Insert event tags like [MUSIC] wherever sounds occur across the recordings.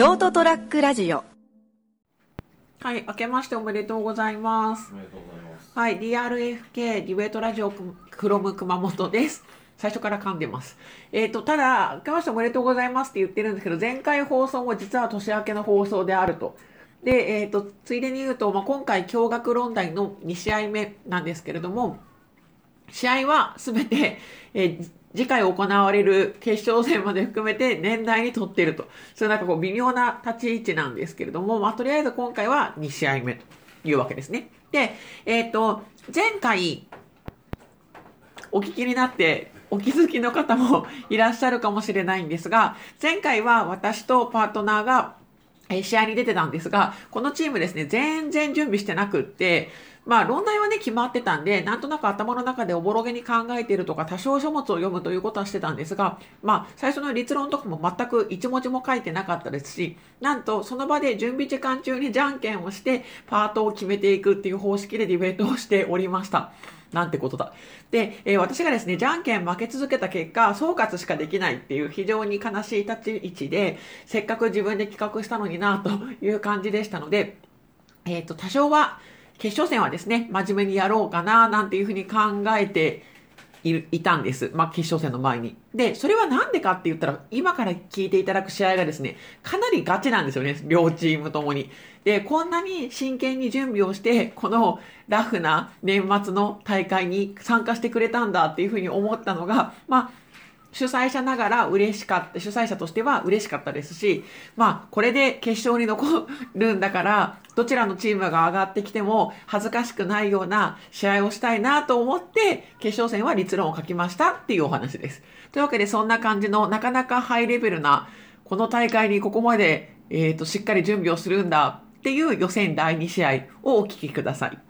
ショートトラックラジオはい、明けましておめでとうございますお。めでとうございます。はい、DRFK ディベートラジオクロム熊本です。最初から噛んでます。えっ、と、ただ、明けましておめでとうございますって言ってるんですけど、前回放送も実は年明けの放送であると。で、えっ、と、ついでに言うと、まあ、今回、驚愕論題の2試合目なんですけれども、試合はすべて、えー次回行われる決勝戦まで含めて年内に取ってると。そういうなんかこう微妙な立ち位置なんですけれども、まあ、とりあえず今回は2試合目というわけですね。で、えっ、と、前回、お聞きになって、お気づきの方も [LAUGHS] いらっしゃるかもしれないんですが、前回は私とパートナーが、試合に出てたんですが、このチームですね、全然準備してなくって、まあ、論題はね、決まってたんで、なんとなく頭の中でおぼろげに考えているとか、多少書物を読むということはしてたんですが、まあ、最初の立論とかも全く一文字も書いてなかったですし、なんと、その場で準備時間中にじゃんけんをして、パートを決めていくっていう方式でディベートをしておりました。なんてことだ。で、えー私がですね、じゃんけん負け続けた結果、総括しかできないっていう非常に悲しい立ち位置で、せっかく自分で企画したのになという感じでしたので、えっ、と、多少は、決勝戦はですね、真面目にやろうかな、なんていうふうに考えていいたんです。まあ、決勝戦の前に。で、それはなんでかって言ったら、今から聞いていただく試合がですね、かなりガチなんですよね、両チームともに。で、こんなに真剣に準備をして、このラフな年末の大会に参加してくれたんだっていうふうに思ったのが、まあ、主催者ながら嬉しかった、主催者としては嬉しかったですし、まあ、これで決勝に残るんだから、どちらのチームが上がってきても恥ずかしくないような試合をしたいなと思って、決勝戦は立論を書きましたっていうお話です。というわけで、そんな感じのなかなかハイレベルな、この大会にここまで、えっ、と、しっかり準備をするんだっていう予選第2試合をお聞きくださ。い。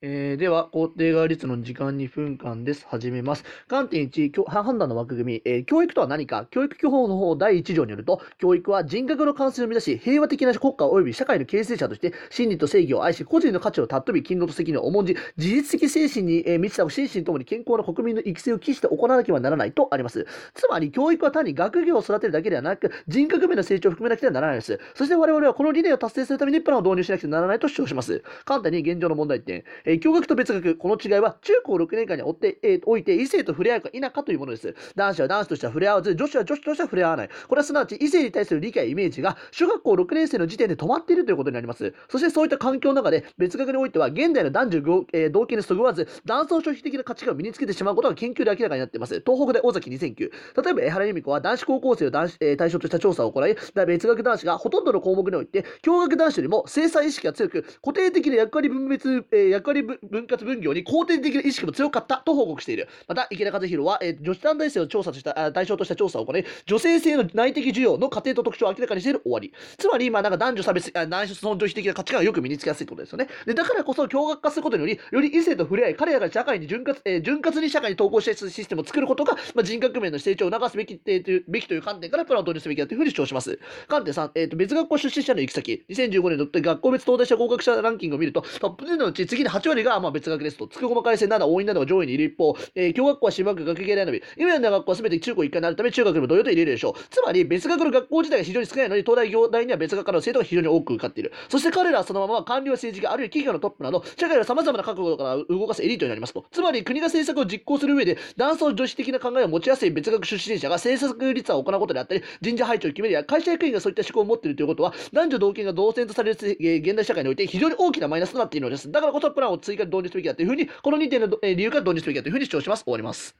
えーでは、肯定側率の時間2分間です。始めます。観点1、判断の枠組み、えー教育とは何か？教育基本の方第1条によると、教育は人格の完成を目指し、平和的な国家及び社会の形成者として、真理と正義を愛し、個人の価値を尊び、勤労と責任を重んじ、自律的精神に、え満ちた心身ともに健康な国民の育成を期して行わなければならないとあります。つまり、教育は単に学業を育てるだけではなく、人格面の成長を含めなくてはならないです。そして我々はこの理念を達成するためにプランを導入しなくてはならないと主張します。簡単に現状の問題点。えー共学と別学、この違いは中高6年間におって、えーおいて異性と触れ合うか否かというものです。男子は男子としては触れ合わず、女子は女子としては触れ合わない。これはすなわち異性に対する理解、イメージが小学校6年生の時点で止まっているということになります。そしてそういった環境の中で別学においては現代の男女、えー同型にそぐわず、男尊消費的な価値観を身につけてしまうことが研究で明らかになっています。東北で尾崎2009。例えば江原由美子は男子高校生を男子、えー対象とした調査を行い、別学男子がほとんどの項目において、共学男子よりも生産意識が強く、固定的な役割分別、えー役割分分割分業に肯定的な意識も強かったと報告している。また、池田和弘は、えー女子短大生を調査した、対象とした調査を行い、女性性の内的需要の過程と特徴を明らかにしている終わり。つまり、まあ、なんか男女差別、男女尊重的な価値観がよく身につきやすいってことですよね。で、だからこそ、共学化することにより、より異性と触れ合い、彼らが社会に潤滑、えー潤滑に社会に統合したシステムを作ることが、まあ、人格面の成長を促すべきってというべきという観点からプランを導入すべきだというふうに主張します。観点3、えーと別学校出身者の行き先、2015年の学校別東大者合格者ランキングを見ると、トップ10のうち次に8割がまあ別学ですと、つくごま改正など応援などが上位にいる一方、えー、共学校は芝学学芸大のみ、今の学校は全て中高一貫になるため、中学にも同様と入れるでしょう。つまり、別学の学校自体が非常に少ないのに、東大業大には別学からの生徒が非常に多く受かっている。そして彼らはそのまま官僚政治家、あるいは企業のトップなど、社会の様々な角度から動かすエリートになりますと。つまり、国が政策を実行する上で、男尊女子的な考えを持ちやすい別学出身者が政策立案を行うことであったり、人事配置を決めるや、会社役員がそういった思考を持っているということは、男女同権が同然とされる現代社会において非常に大きなマイナスとなっているのです。だからこそプランを追加で導入すべきだというふうに、この2点のえー理由から導入すべきだというふうに主張します。終わります。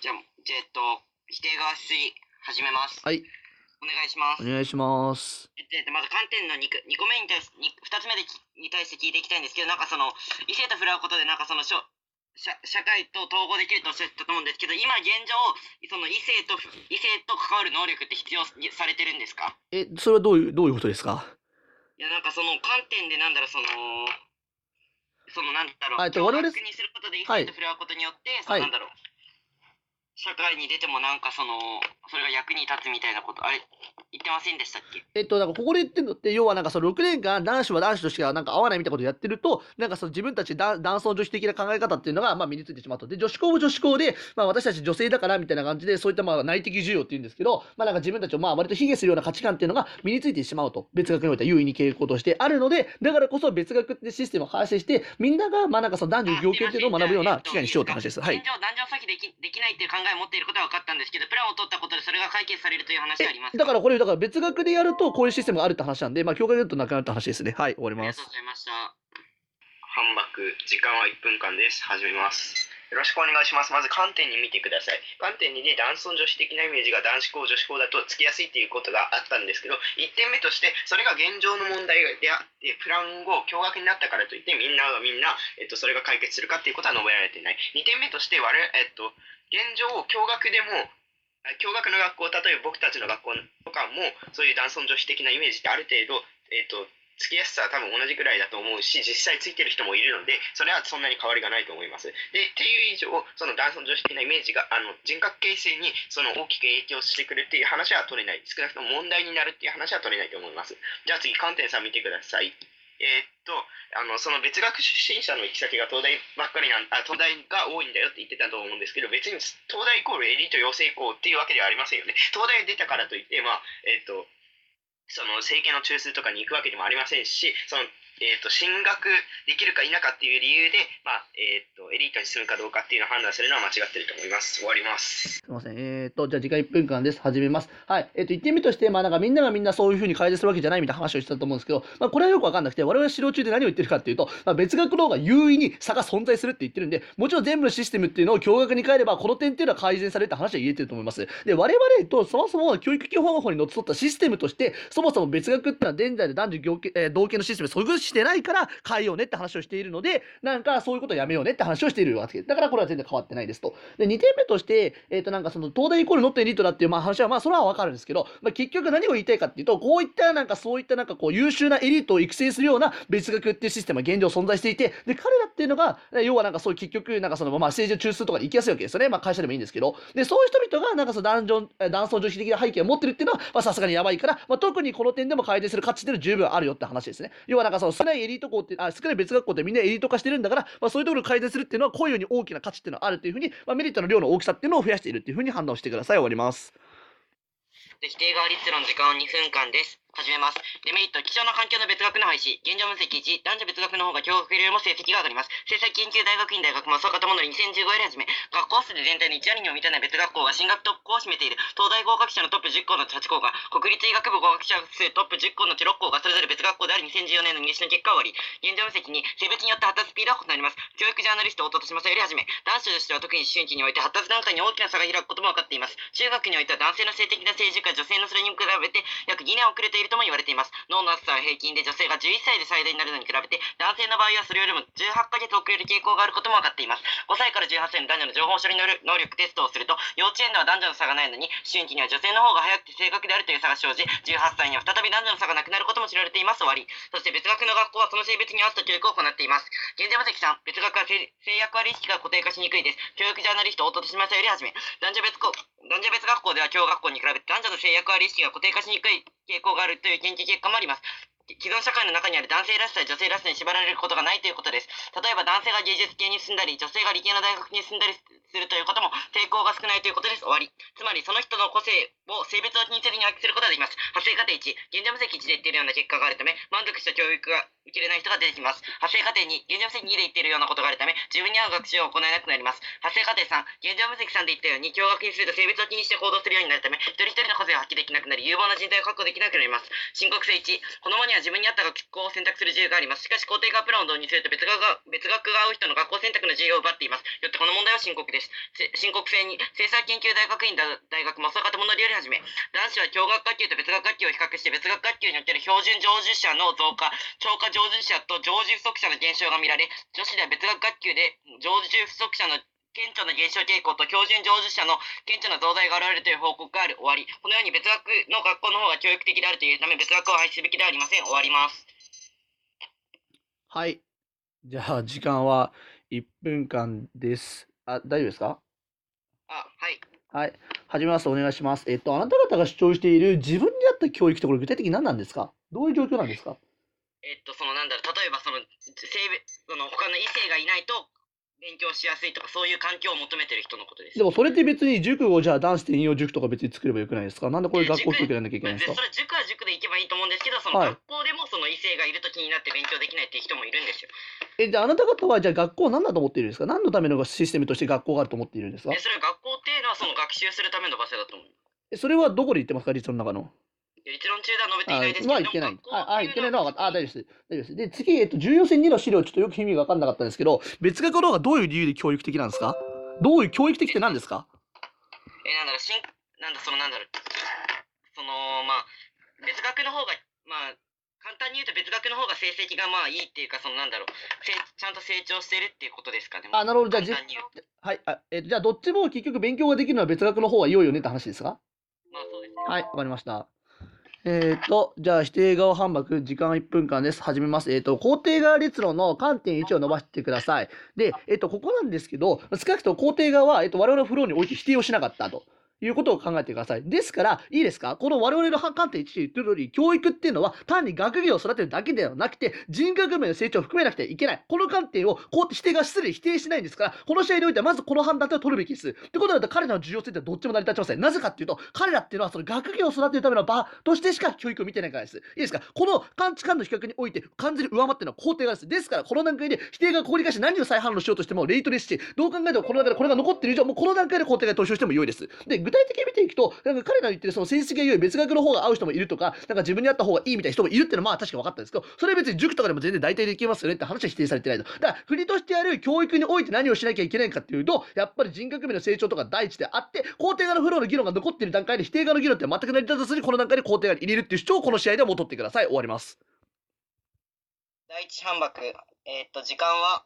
じゃあ、じゃあえっと、否定側質疑始めます。はい。お願いします。お願いします。えっとえっと、まず観点の 2, く2個目に対し、2, 2つ目できに対して聞いていきたいんですけど、なんかその、異性と触れ合うことで、なんかその、しょ社社会と統合できるとおっしゃったと思うんですけど、今現状、その異性と、異性と関わる能力って必要されてるんですか？え、それはどういう、どういうことですか？いや、なんかその観点でなんだろう、その、そのなんだろう、あえっと我々共学にすることで異はい性と触れ合うことによって、そはい。のなんだろう、社会に出てもなんかその、それが役に立つみたいなことあれ言ってませんでしたっけ？えっと、なんかここで言ってるのって、要はなんかその6年間男子は男子としかなんか合わないみたいなことをやってると、なんかその自分たちだ男尊女子的な考え方っていうのがまあ身についてしまうと。で、女子校も女子校で、まあ私たち女性だからみたいな感じで、そういったまあ内的需要っていうんですけど、まあなんか自分たちをまあ割と卑下するような価値観っていうのが身についてしまうと。別学においては優位に傾向としてあるので、だからこそ別学ってシステムを話して、みんながまあなんかその男女業系っていうのを学ぶような機会にしようって話です。はい男女先できできないっていう考えを持っていることは分かったんですけど、プランを取ったことでそれが解決されるという話があります。だからこれ、だから別学でやるとこういうシステムがあるって話なんで、まあ教会だとなくなるって話ですね。はい、終わりますありがとう。ございました。反幕時間は1分間です始めますよろしくお願いしますまず観点に見てください観点2で男尊女子的なイメージが男子校女子校だとつきやすいっていうことがあったんですけど1点目としてそれが現状の問題であってプラン後共学になったからといってみんながみんな、えっと、それが解決するかっていうことは述べられていない2点目として我々、えっと、現状共学でも共学の学校例えば僕たちの学校とかもそういう男尊女子的なイメージってある程度、えっと、つきやすさは多分同じぐらいだと思うし実際ついてる人もいるのでそれはそんなに変わりがないと思います。でっていう以上その男尊女子的なイメージがあの人格形成にその大きく影響してくるっていう話は取れない。少なくとも問題になるっていう話は取れないと思います。じゃあ次観点さん見てください。えーっとあのその別学出身者の行き先が東大ばっかりなんあ東大が多いんだよって言ってたと思うんですけど別に東大イコールエリート養成校っていうわけではありませんよね。東大出たからといってまあえーっとその政権の中枢とかに行くわけでもありませんしその、えー、と進学できるか否かっていう理由で、まあえー、とエリートに進むかどうかっていうのを判断するのは間違ってると思います終わりますすみません。えっ、と、じゃあ時間1分間です。始めます。はい。えっ、と、1点目として、まあなんかみんながみんなそういうふうに改善するわけじゃないみたいな話をしてたと思うんですけど、まあこれはよくわかんなくて、我々指導中で何を言ってるかっていうと、まあ別学の方が優位に差が存在するって言ってるんで、もちろん全部のシステムっていうのを共学に変えれば、この点っていうのは改善されるって話は言えてると思います。で、我々とそもそも教育基本法にのっとったシステムとして、そもそも別学っていうのは現在で男女、えー同系のシステムに即してないから変えようねって話をしているので、なんかそういうことやめようねって話をしているわけ。だからこれは全然変わってないですと。で、2点目として、えっ、となんかその東大イコールノットエリートだっていうまあ話はまあそれはわかるんですけど、まあ結局何を言いたいかっていうと、こういったなんかそういったなんかこう優秀なエリートを育成するような別学っていうシステムが現状存在していて、で、彼らっていうのが、要はなんかそういう結局なんかそのまあ政治の中枢とかに行きやすいわけですよね。まあ会社でもいいんですけど、で、そういう人々がなんかその男女、男尊女子的な背景を持ってるっていうのは、まあさすがにやばいから、まあ特にこの点でも改善する価値っていうのは十分あるよって話ですね。要はなんかその少ないエリート校って、あ、少ない別学校ってみんなエリート化してるんだから、まあそういうところを改善するっていうのは、こういうように大きな価値っていうのはあるというふうに、まあメリットの量の大きさっていうのを増やしているっていうふうに判断をしてください。終わります。で否定側立論時間は2分間です。始めます。デメリット、貴重な環境の別学の廃止。現状分析1、男女別学の方が共学よりも成績が上がります。政策研究大学院大学もそうかともの2015より始め、学校数で全体の1割にも満たない別学校が進学トップを占めている。東大合格者のトップ10校の8校が、国立医学部合格者数トップ10校のうち6校がそれぞれ別学校であり2014年の入試の結果は終わり。現状分析に性別によって発達スピードは異なります。教育ジャーナリスト弟島さんより始め、男子としては特に思春期において発達段階に大きな差が開くことも分かっています。中学においては男性の性的な成熟が女性のそれに比べて約2年遅れているとも言われています。脳の厚さは平均で女性が11歳で最大になるのに比べて、男性の場合はそれよりも18ヶ月遅れる傾向があることも分かっています。5歳から18歳の男女の情報処理能力能力テストをすると、幼稚園では男女の差がないのに、思春期には女性の方が早くて正確であるという差が生じ、18歳には再び男女の差がなくなることも知られています。終わり。そして別学の学校はその性別に合わせた教育を行っています。現在分析さん、別学は性性役割意識が固定化しにくいです。教育ジャーナリスト、大戸島さんより始め、男女別男女別学校では共学校に比べて男女の性役割意識が固定化しにくい傾向があるという研究結果もあります。既存社会の中にある男性らしさや女性らしさに縛られることがないということです。例えば男性が芸術系に進んだり、女性が理系の大学に進んだりするということも抵抗が少ないということです。終わり。つまりその人の個性を性別を気にせずに発揮することができます。発生過程1、現状分析1で言っているような結果があるため、満足した教育が受けれない人が出てきます。発生過程2、現状分析2で言っているようなことがあるため、自分に合う学習を行えなくなります。発生過程3、現状分析3で言ったように、共学にすると性別を気にして行動するようになるため、一人一人の個性を発揮できなくなり、有望な人材を確保できなくなります。深刻性1、子供には自分に合った学校を選択する自由があります。しかし、肯定化プランを導入すると別学が別学が合う人の学校選択の自由を奪っています。よってこの問題は深刻です。せ深刻性に、政策研究大学院だ大学も坂友則より始め、男子は共学学級と別学学級を比較して別学学級における標準常住者の増加、超過常住者と常住不足者の減少が見られ、女子では別学学級で常住不足者の顕著な減少傾向と標準常住者の顕著な増大が現れるという報告がある終わり。このように別学の学校の方が教育的であるというため別学を廃止すべきではありません。終わります。はい。じゃあ時間は1分間です。あ、大丈夫ですか？あ、はい。はい。始めます。お願いします。えっと、あなた方が主張している自分に合った教育ってこれ具体的に何なんですか？どういう状況なんですか？えっと、そのなんだろう、例えばその、性別、その他の異性がいないと勉強しやすいとか、そういう環境を求めてる人のことです。でもそれって別に塾をじゃあ男子専用塾とか別に作ればよくないですか？なんでこれ学校教育やらなきゃいけないんですか？それ塾は塾で行けばいいと思うんですけど、そのはい学校でもその異性がいると気になって勉強できないっていう人もいるんですよ。え、じゃああなた方はじゃあ学校何だと思っているんですか何のためのシステムとして学校があると思っているんですか？でそれは学校っていうのはその学習するための場所だと思う。えそれはどこで言ってますか？理想の中の。一論中では述べていあないですけど、まあ言ってないあ、あ言ってないのは分かった。あ、大丈夫夫です。大丈夫です。で、次、えっと、重要性2の資料、ちょっとよく意味が分かんなかったんですけど、別学の方がどういう理由で教育的なんですか？どういう教育的って何ですか？え、なんだろう、しん、なんだ、そのなんだろう、その、まあ、別学の方が、まあ、簡単に言うと別学の方が成績がまあいいっていうか、そのなんだろう、ちゃんと成長してるっていうことですかね。あ、なるほど。じゃあ。はい。あえっと、じゃあ、どっちも結局勉強ができるのは別学の方が良いよねって話ですか？まあそうですね。はい、わかりました。えっ、と、じゃあ、否定側反駁、時間1分間です。始めます。えっ、と、肯定側列論の観点1を伸ばしてください。で、えっ、と、ここなんですけど、少なくとも肯定側は、えっ、と、我々のフローにおいて否定をしなかったと。いうことを考えてください。ですから、いいですか？この我々の観点1で言ってる通り、教育っていうのは単に学業を育てるだけではなくて、人格面の成長を含めなくてはいけない。この観点を、こうって否定が失礼否定しないんですから、この試合においてはまずこの判断を取るべきです。ってことだと彼らの重要性ってどっちも成り立ちません。なぜかっていうと、彼らっていうのはその学業を育てるための場としてしか教育を見てないからです。いいですか？この感知感の比較において完全に上回ってるのは肯定側です。ですから、この段階で否定がここに関して何を再反論しようとしてもレイトですし、どう考えてもこの中でこれが残ってる以上、もうこの段階で肯定が投票しても良いです。で、体的に見ていくと、なんか彼らの言ってるその成績が良い別学の方が合う人もいるとか、なんか自分に合った方がいいみたいな人もいるっていうのはまあ確か分かったんですけど、それは別に塾とかでも全然大体できますよねって話は否定されてないと。だから国としてやる教育において何をしなきゃいけないかっていうと、やっぱり人格面の成長とか第一であって、肯定側のフローの議論が残っている段階で否定側の議論って全く成り立たずにこの段階で肯定側に入れるっていう主張をこの試合では戻ってください。終わります。第一反駁、えーっと、時間は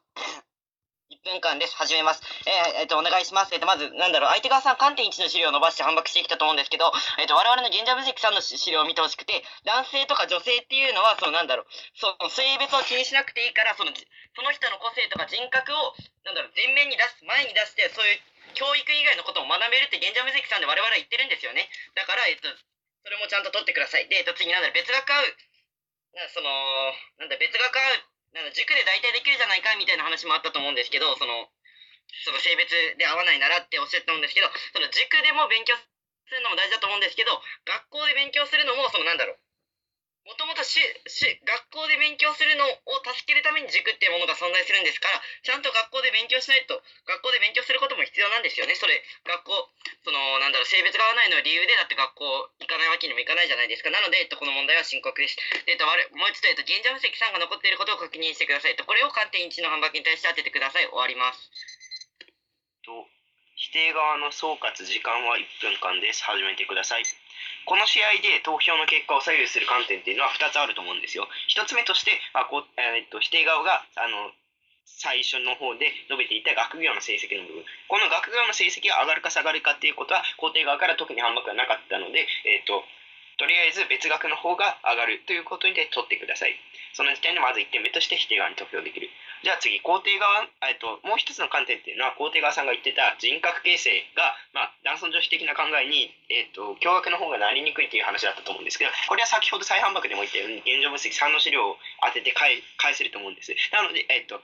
1分間です。始めます。えーえーっと、お願いします。えーっと、まず、なんだろう、相手側さん、観点1の資料を伸ばして反駁してきたと思うんですけど、えーっと、我々の現状分析さんの資料を見てほしくて、男性とか女性っていうのは、その、なんだろう、その、性別を気にしなくていいから、その、その人の個性とか人格を、なんだろう、前面に出す、前に出して、そういう教育以外のことを学べるって現状分析さんで我々は言ってるんですよね。だから、えっと、それもちゃんと取ってください。で、えっと、次、なんだろう、別学合う。その、なんだ、別学合う。なん、塾で大体できるじゃないかみたいな話もあったと思うんですけど、その、その性別で合わないならっておっしゃったんですけど、その塾でも勉強するのも大事だと思うんですけど、学校で勉強するのも、そのなんだろう。もともとしし学校で勉強するのを助けるために塾っていうものが存在するんですから、ちゃんと学校で勉強しないと、学校で勉強することも必要なんですよね。それ、学校、その、なんだろう、性別が合わないの理由で、だって学校行かないわけにもいかないじゃないですか。なので、えっと、この問題は深刻です。えっと、我もう一度、えっと、現状分析さんが残っていることを確認してください。えっと、これを観点1の反駁に対して当ててください。終わります。と否定側の総括時間は1分間です始めてくださいこの試合で投票の結果を左右する観点っていうのは2つあると思うんですよ1つ目としてあこう、えーっと否定側があの最初の方で述べていた学業の成績の部分。この学業の成績が上がるか下がるかっていうことは肯定側から特に反駁がなかったので、えーととりあえず別学の方が上がるということで取ってください。その時点でまず1点目として否定側に投票できる。じゃあ次、肯定側、えっと、もう一つの観点っていうのは、肯定側さんが言ってた人格形成が、まあ、男尊女子的な考えに、えっと、共学の方がなりにくいっていう話だったと思うんですけど、これは先ほど再反駁でも言ったように、現状分析3の資料を当てて返返せると思うんです。なので、えっと、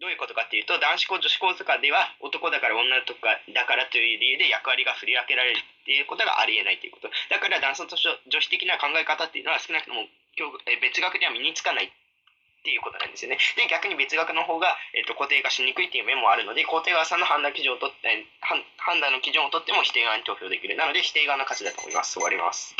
どういうことかっていうと、男子校、女子校とかでは、男だから女とかだからという理由で役割が振り分けられるっていうことがありえないということ。だから男尊女子的な考え方っていうのは少なくとも教別学では身につかないっていうことなんですよね。で、逆に別学の方が、えっと固定化しにくいっていう面もあるので、肯定側さんの判断基準を取って、え判判断の基準を取っても否定側に投票できる。なので、否定側の勝ちだと思います。終わります。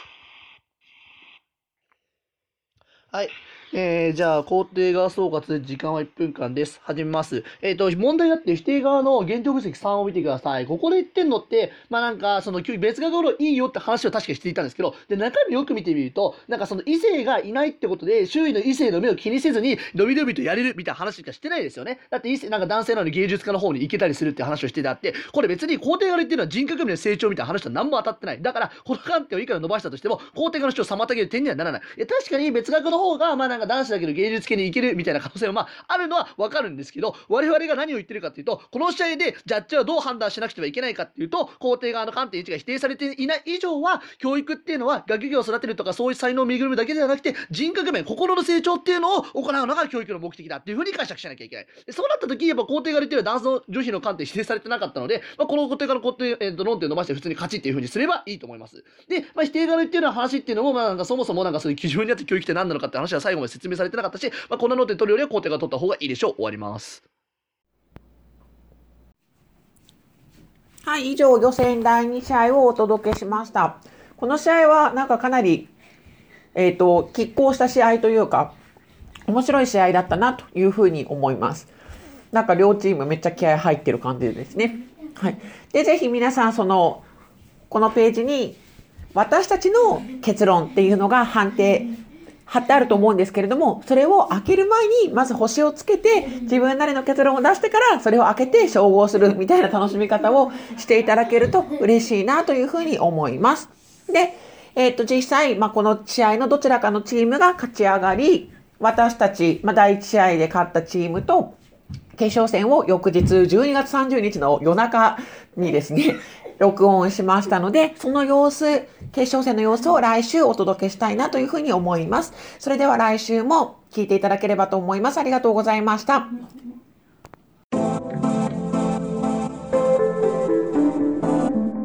はい。えー、じゃあ、肯定側総括で、時間は1分間です。始めます。えっ、と、問題になって否定側の現状分析3を見てください。ここで言ってんのって、まあなんか、その、別学のいいよって話を確かしていたんですけど、で、中身よく見てみると、なんかその異性がいないってことで、周囲の異性の目を気にせずに、伸び伸びとやれるみたいな話しかしてないですよね。だって異性、なんか男性なのに芸術家の方に行けたりするって話をしててあって、これ別に肯定側で言ってるのは人格面の成長みたいな話と何も当たってない。だから、この観点をいくら伸ばしたとしても、肯定側の主張を妨げる点にはならない。いや確かに別学の方が、まあなんかか男子だけど芸術系に行けるみたいな可能性はまああるのはわかるんですけど、我々が何を言ってるかっていうと、この試合でジャッジはどう判断しなくてはいけないかっていうと、肯定側の観点1が否定されていない以上は、教育っていうのは学業を育てるとかそういう才能を巡るだけではなくて、人格面、心の成長っていうのを行うのが教育の目的だっていうふうに解釈しなきゃいけない。そうなった時、やっぱ肯定側で言ってる男性女子の観点否定されてなかったので、まあ、この肯定側の肯定、えー、と論点を伸ばして普通に勝ちっていうふうにすればいいと思います。で、まあ、否定側の言ってるような話っていうのも、まあ、なんかそもそもなんかそういう基準にあって教育って何なのかって話は最後まで説明されてなかったし、まあ、こんな論点取るよりは肯定側取った方がいいでしょう。終わります。はい、以上、予選第2試合をお届けしました。この試合は、なんかかなり、えっ、と、拮抗した試合というか、面白い試合だったなというふうに思います。なんか両チームめっちゃ気合入ってる感じですね。はい。で、ぜひ皆さん、その、このページに、私たちの結論っていうのが判定、貼ってあると思うんですけれども、それを開ける前に、まず星をつけて、自分なりの結論を出してから、それを開けて照合するみたいな楽しみ方をしていただけると嬉しいなというふうに思います。で、えっ、と、実際、まあ、この試合のどちらかのチームが勝ち上がり、私たち、まあ、第1試合で勝ったチームと、決勝戦を翌日12月30日の夜中にですね、録音しましたので、その様子、決勝戦の様子を来週お届けしたいなというふうに思います。それでは来週も聞いていただければと思います。ありがとうございました。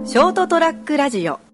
ショートトラックラジオ